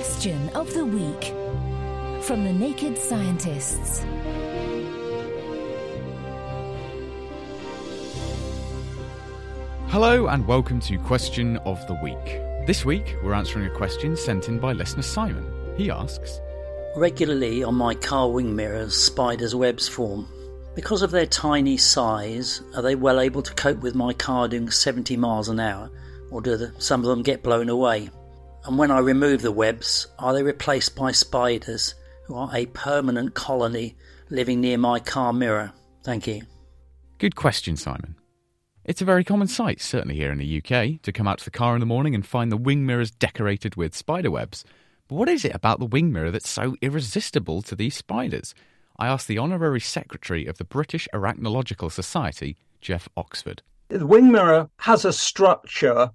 Question of the Week from the Naked Scientists. Hello and welcome to Question of the Week. This week we're answering a question sent in by listener Simon. He asks Regularly on my car wing mirrors, spiders' webs form. Because of their tiny size, are they well able to cope with my car doing 70 miles an hour, or do the, some of them get blown away? And when I remove the webs, are they replaced by spiders who are a permanent colony living near my car mirror? Thank you. Good question, Simon. It's a very common sight, certainly here in the UK, to come out to the car in the morning and find the wing mirrors decorated with spider webs. But what is it about the wing mirror that's so irresistible to these spiders? I asked the Honorary Secretary of the British Arachnological Society, Geoff Oxford. The wing mirror has a structure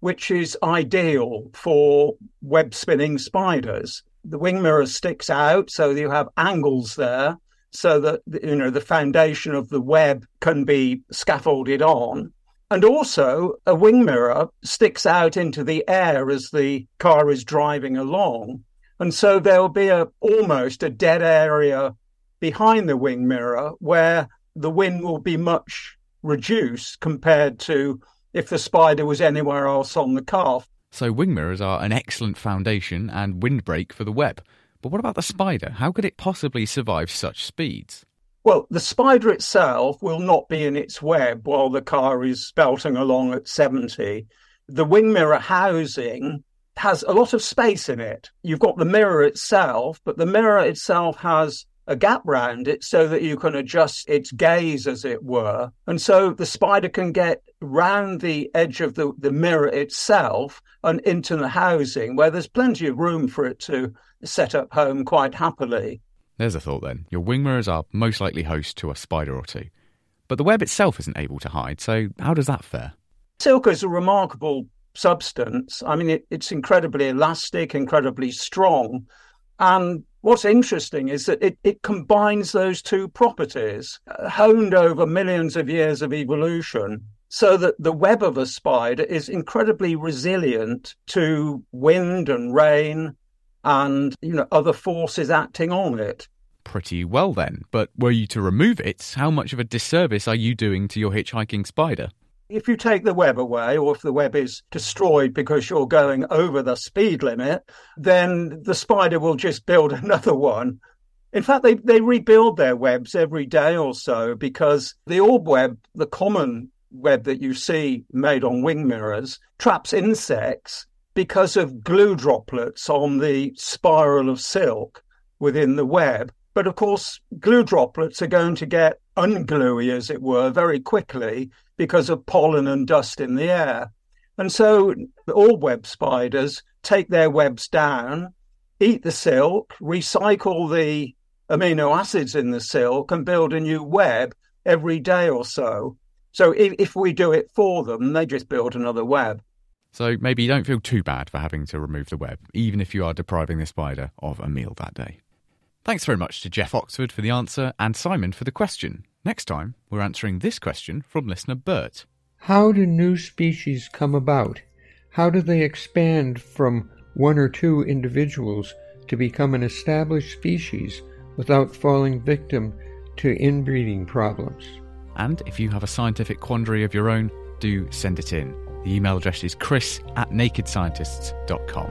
which is ideal for web spinning spiders. The wing mirror sticks out so you have angles there so that you know the foundation of the web can be scaffolded on. And also, a wing mirror sticks out into the air as the car is driving along. And so there will be a, almost a dead area behind the wing mirror where the wind will be much reduced compared to if the spider was anywhere else on the car. So, wing mirrors are an excellent foundation and windbreak for the web. But what about the spider? How could it possibly survive such speeds? Well, the spider itself will not be in its web while the car is belting along at 70. The wing mirror housing has a lot of space in it. You've got the mirror itself, but the mirror itself has a gap round it so that you can adjust its gaze, as it were. And so the spider can get round the edge of the, the mirror itself and into the housing where there's plenty of room for it to set up home quite happily. There's a thought then. Your wing mirrors are most likely host to a spider or two. But the web itself isn't able to hide, so how does that fare? Silk is a remarkable substance. I mean, it, it's incredibly elastic, incredibly strong. And what's interesting is that it, it combines those two properties, uh, honed over millions of years of evolution, so that the web of a spider is incredibly resilient to wind and rain and you know other forces acting on it. Pretty well then. But were you to remove it, how much of a disservice are you doing to your hitchhiking spider? If you take the web away, or if the web is destroyed because you're going over the speed limit, then the spider will just build another one. In fact, they, they rebuild their webs every day or so because the orb web, the common web that you see made on wing mirrors, traps insects because of glue droplets on the spiral of silk within the web. But of course, glue droplets are going to get ungluey, as it were, very quickly because of pollen and dust in the air. And so all web spiders take their webs down, eat the silk, recycle the amino acids in the silk, and build a new web every day or so. So if, if we do it for them, they just build another web. So maybe you don't feel too bad for having to remove the web, even if you are depriving the spider of a meal that day. Thanks very much to Geoff Oxford for the answer and Simon for the question. Next time, we're answering this question from listener Bert. How do new species come about? How do they expand from one or two individuals to become an established species without falling victim to inbreeding problems? And if you have a scientific quandary of your own, do send it in. The email address is chris at nakedscientists.com.